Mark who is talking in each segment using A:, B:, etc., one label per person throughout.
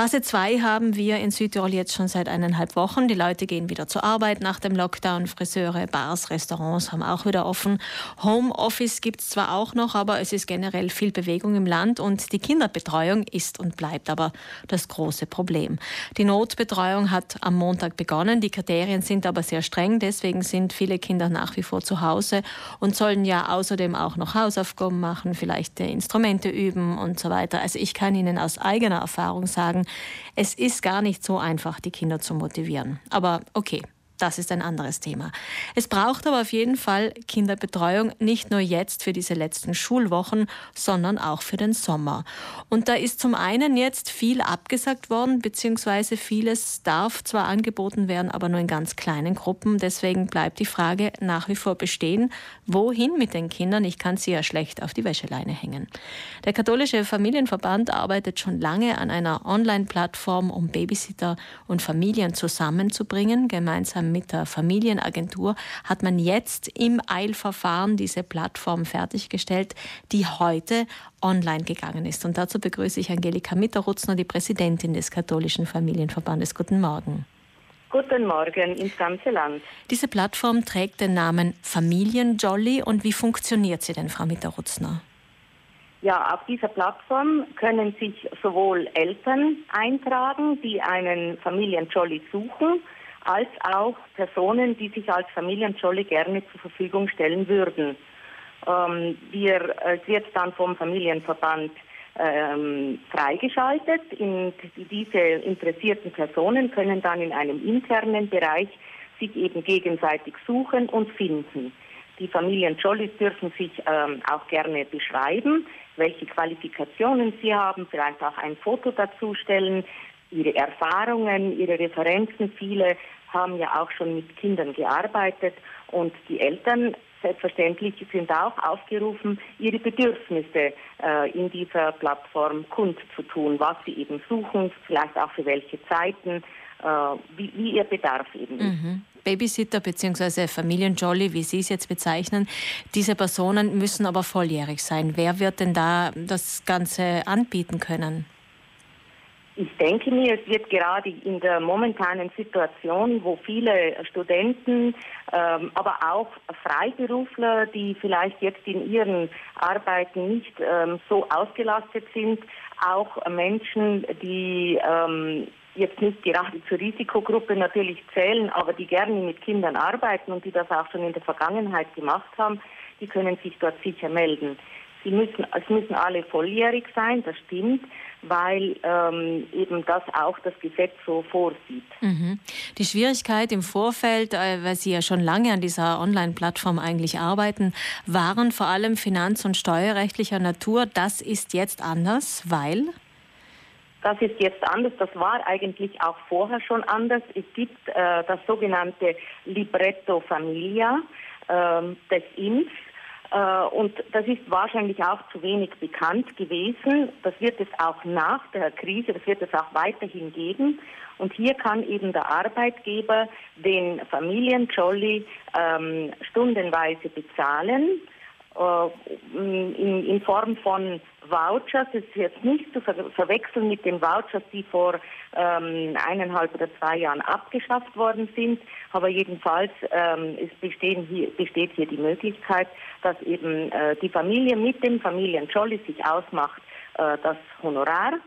A: Phase 2 haben wir in Südtirol jetzt schon seit eineinhalb Wochen. Die Leute gehen wieder zur Arbeit nach dem Lockdown. Friseure, Bars, Restaurants haben auch wieder offen. Homeoffice gibt es zwar auch noch, aber es ist generell viel Bewegung im Land und die Kinderbetreuung ist und bleibt aber das große Problem. Die Notbetreuung hat am Montag begonnen. Die Kriterien sind aber sehr streng. Deswegen sind viele Kinder nach wie vor zu Hause und sollen ja außerdem auch noch Hausaufgaben machen, vielleicht Instrumente üben und so weiter. Also ich kann Ihnen aus eigener Erfahrung sagen, sagen, es ist gar nicht so einfach, die Kinder zu motivieren. Aber okay, das ist ein anderes Thema. Es braucht aber auf jeden Fall Kinderbetreuung, nicht nur jetzt für diese letzten Schulwochen, sondern auch für den Sommer. Und da ist zum einen jetzt viel abgesagt worden, beziehungsweise vieles darf zwar angeboten werden, aber nur in ganz kleinen Gruppen. Deswegen bleibt die Frage nach wie vor bestehen, wohin mit den Kindern? Ich kann sie ja schlecht auf die Wäscheleine hängen. Der katholische Familienverband arbeitet schon lange an einer Online-Plattform, um Babysitter und Familien zusammenzubringen, gemeinsam mit der Familienagentur hat man jetzt im Eilverfahren diese Plattform fertiggestellt, die heute online gegangen ist. Und dazu begrüße ich Angelika Mitterrutzner, die Präsidentin des Katholischen Familienverbandes. Guten Morgen.
B: Guten Morgen ins ganze Land.
A: Diese Plattform trägt den Namen Familienjolly. Und wie funktioniert sie denn, Frau Mitterrutzner?
B: Ja, auf dieser Plattform können sich sowohl Eltern eintragen, die einen Familienjolly suchen, als auch Personen, die sich als Familienjolly gerne zur Verfügung stellen würden. Ähm, wir, es wird dann vom Familienverband ähm, freigeschaltet. In, diese interessierten Personen können dann in einem internen Bereich sich eben gegenseitig suchen und finden. Die Familienjollies dürfen sich ähm, auch gerne beschreiben, welche Qualifikationen sie haben, vielleicht auch ein Foto dazu stellen, ihre Erfahrungen, ihre Referenzen. Viele haben ja auch schon mit Kindern gearbeitet und die Eltern selbstverständlich sind auch aufgerufen, ihre Bedürfnisse äh, in dieser Plattform kundzutun, was sie eben suchen, vielleicht auch für welche Zeiten, äh, wie, wie, ihr Bedarf eben ist.
A: Mhm. Babysitter bzw. Familienjolly, wie Sie es jetzt bezeichnen, diese Personen müssen aber volljährig sein. Wer wird denn da das Ganze anbieten können?
B: Ich denke mir, es wird gerade in der momentanen Situation, wo viele Studenten, ähm, aber auch Freiberufler, die vielleicht jetzt in ihren Arbeiten nicht ähm, so ausgelastet sind, auch Menschen, die ähm, jetzt nicht gerade zur Risikogruppe natürlich zählen, aber die gerne mit Kindern arbeiten und die das auch schon in der Vergangenheit gemacht haben, die können sich dort sicher melden. Sie müssen, es müssen alle volljährig sein, das stimmt, weil ähm, eben das auch das Gesetz so vorsieht.
A: Mhm. Die Schwierigkeit im Vorfeld, äh, weil Sie ja schon lange an dieser Online-Plattform eigentlich arbeiten, waren vor allem finanz- und steuerrechtlicher Natur. Das ist jetzt anders, weil?
B: Das ist jetzt anders. Das war eigentlich auch vorher schon anders. Es gibt äh, das sogenannte Libretto Familia äh, des äh, und das ist wahrscheinlich auch zu wenig bekannt gewesen. Das wird es auch nach der Krise, das wird es auch weiterhin geben. Und hier kann eben der Arbeitgeber den Familienjolly ähm, stundenweise bezahlen äh, in, in, Form von Vouchers. Das ist jetzt nicht zu ver verwechseln mit den Vouchers, die vor ähm, eineinhalb oder zwei Jahren abgeschafft worden sind. Aber jedenfalls ähm, es hier, besteht hier die Möglichkeit, dass eben äh, die Familie mit dem Familienjolly sich ausmacht, äh, das Honorar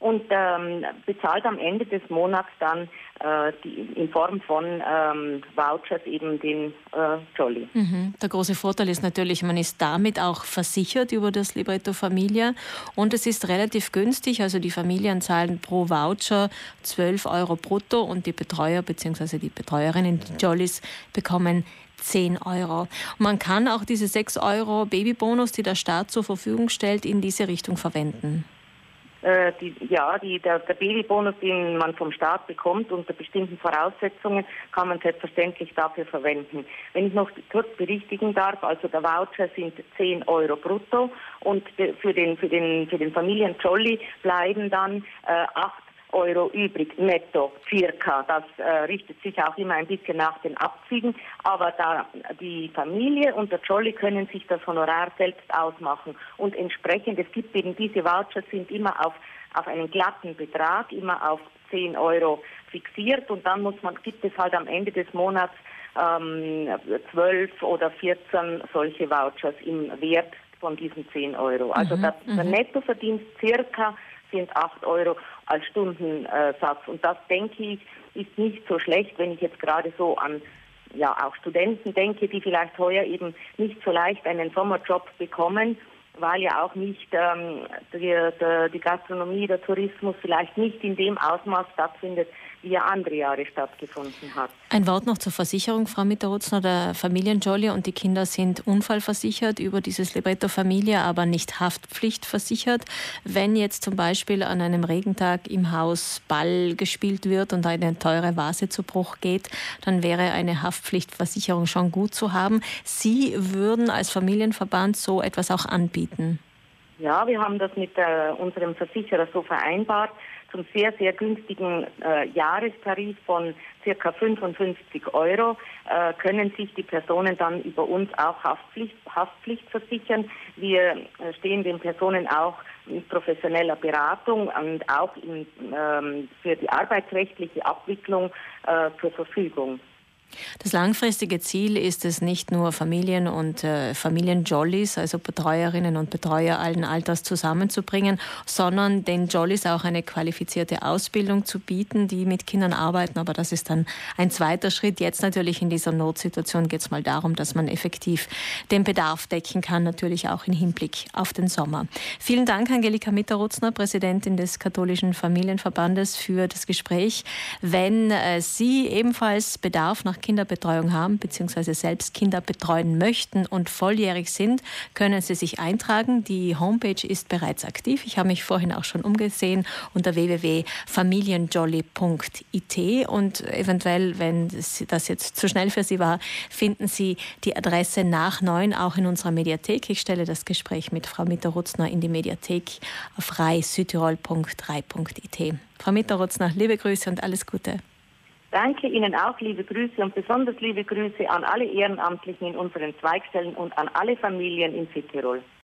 B: und ähm, bezahlt am Ende des Monats dann äh, die, in Form von ähm, Vouchers eben den äh, Jolly.
A: Mhm. Der große Vorteil ist natürlich, man ist damit auch versichert über das Libretto Familia und es ist relativ günstig. Also die Familien zahlen pro Voucher 12 Euro brutto und die Betreuer bzw. die Betreuerinnen, die Jollies, bekommen 10 Euro. man kann auch diese 6 Euro Babybonus, die der Staat zur Verfügung stellt, in diese Richtung verwenden.
B: Äh, die, ja, die, der, der Babybonus, den man vom Staat bekommt, unter bestimmten Voraussetzungen, kann man selbstverständlich dafür verwenden. Wenn ich noch kurz berichtigen darf, also der Voucher sind 10 Euro brutto und für den, für den, für den Familienjolly bleiben dann äh, 8 Euro übrig, netto circa. Das äh, richtet sich auch immer ein bisschen nach den Abzügen. Aber da die Familie und der Jolly können sich das Honorar selbst ausmachen. Und entsprechend, es gibt eben diese Vouchers, sind immer auf auf einen glatten Betrag, immer auf 10 Euro fixiert und dann muss man, gibt es halt am Ende des Monats ähm, 12 oder 14 solche Vouchers im Wert von diesen 10 Euro. Also mhm, der, der mhm. Nettoverdienst circa sind 8 Euro als Stundensatz. Und das denke ich, ist nicht so schlecht, wenn ich jetzt gerade so an ja auch Studenten denke, die vielleicht heuer eben nicht so leicht einen Sommerjob bekommen, weil ja auch nicht ähm, die, die, die Gastronomie, der Tourismus vielleicht nicht in dem Ausmaß stattfindet, er andere Jahre stattgefunden hat.
A: Ein Wort noch zur Versicherung, Frau Mitterutzner. Der Familienjolly und die Kinder sind unfallversichert über dieses Libretto Familie, aber nicht haftpflichtversichert. Wenn jetzt zum Beispiel an einem Regentag im Haus Ball gespielt wird und eine teure Vase zu Bruch geht, dann wäre eine Haftpflichtversicherung schon gut zu haben. Sie würden als Familienverband so etwas auch anbieten.
B: Ja, wir haben das mit äh, unserem Versicherer so vereinbart zum sehr, sehr günstigen äh, Jahrestarif von circa 55 Euro äh, können sich die Personen dann über uns auch Haftpflicht, Haftpflicht versichern. Wir äh, stehen den Personen auch mit professioneller Beratung und auch in, ähm, für die arbeitsrechtliche Abwicklung äh, zur Verfügung.
A: Das langfristige Ziel ist es nicht nur Familien und äh, Familienjollies, also Betreuerinnen und Betreuer allen Alters zusammenzubringen, sondern den Jollies auch eine qualifizierte Ausbildung zu bieten, die mit Kindern arbeiten. Aber das ist dann ein zweiter Schritt. Jetzt natürlich in dieser Notsituation geht es mal darum, dass man effektiv den Bedarf decken kann, natürlich auch im Hinblick auf den Sommer. Vielen Dank, Angelika Mitterutzner, Präsidentin des Katholischen Familienverbandes, für das Gespräch. Wenn äh, Sie ebenfalls Bedarf Kinderbetreuung haben bzw. selbst Kinder betreuen möchten und volljährig sind, können Sie sich eintragen. Die Homepage ist bereits aktiv. Ich habe mich vorhin auch schon umgesehen unter www.familienjolly.it und eventuell, wenn das jetzt zu schnell für Sie war, finden Sie die Adresse nach neun auch in unserer Mediathek. Ich stelle das Gespräch mit Frau Mitterrutzner in die Mediathek auf reisüdtirol.3.it. Frau Mitterrutzner, liebe Grüße und alles Gute.
B: Danke Ihnen auch, liebe Grüße und besonders liebe Grüße an alle Ehrenamtlichen in unseren Zweigstellen und an alle Familien in Südtirol.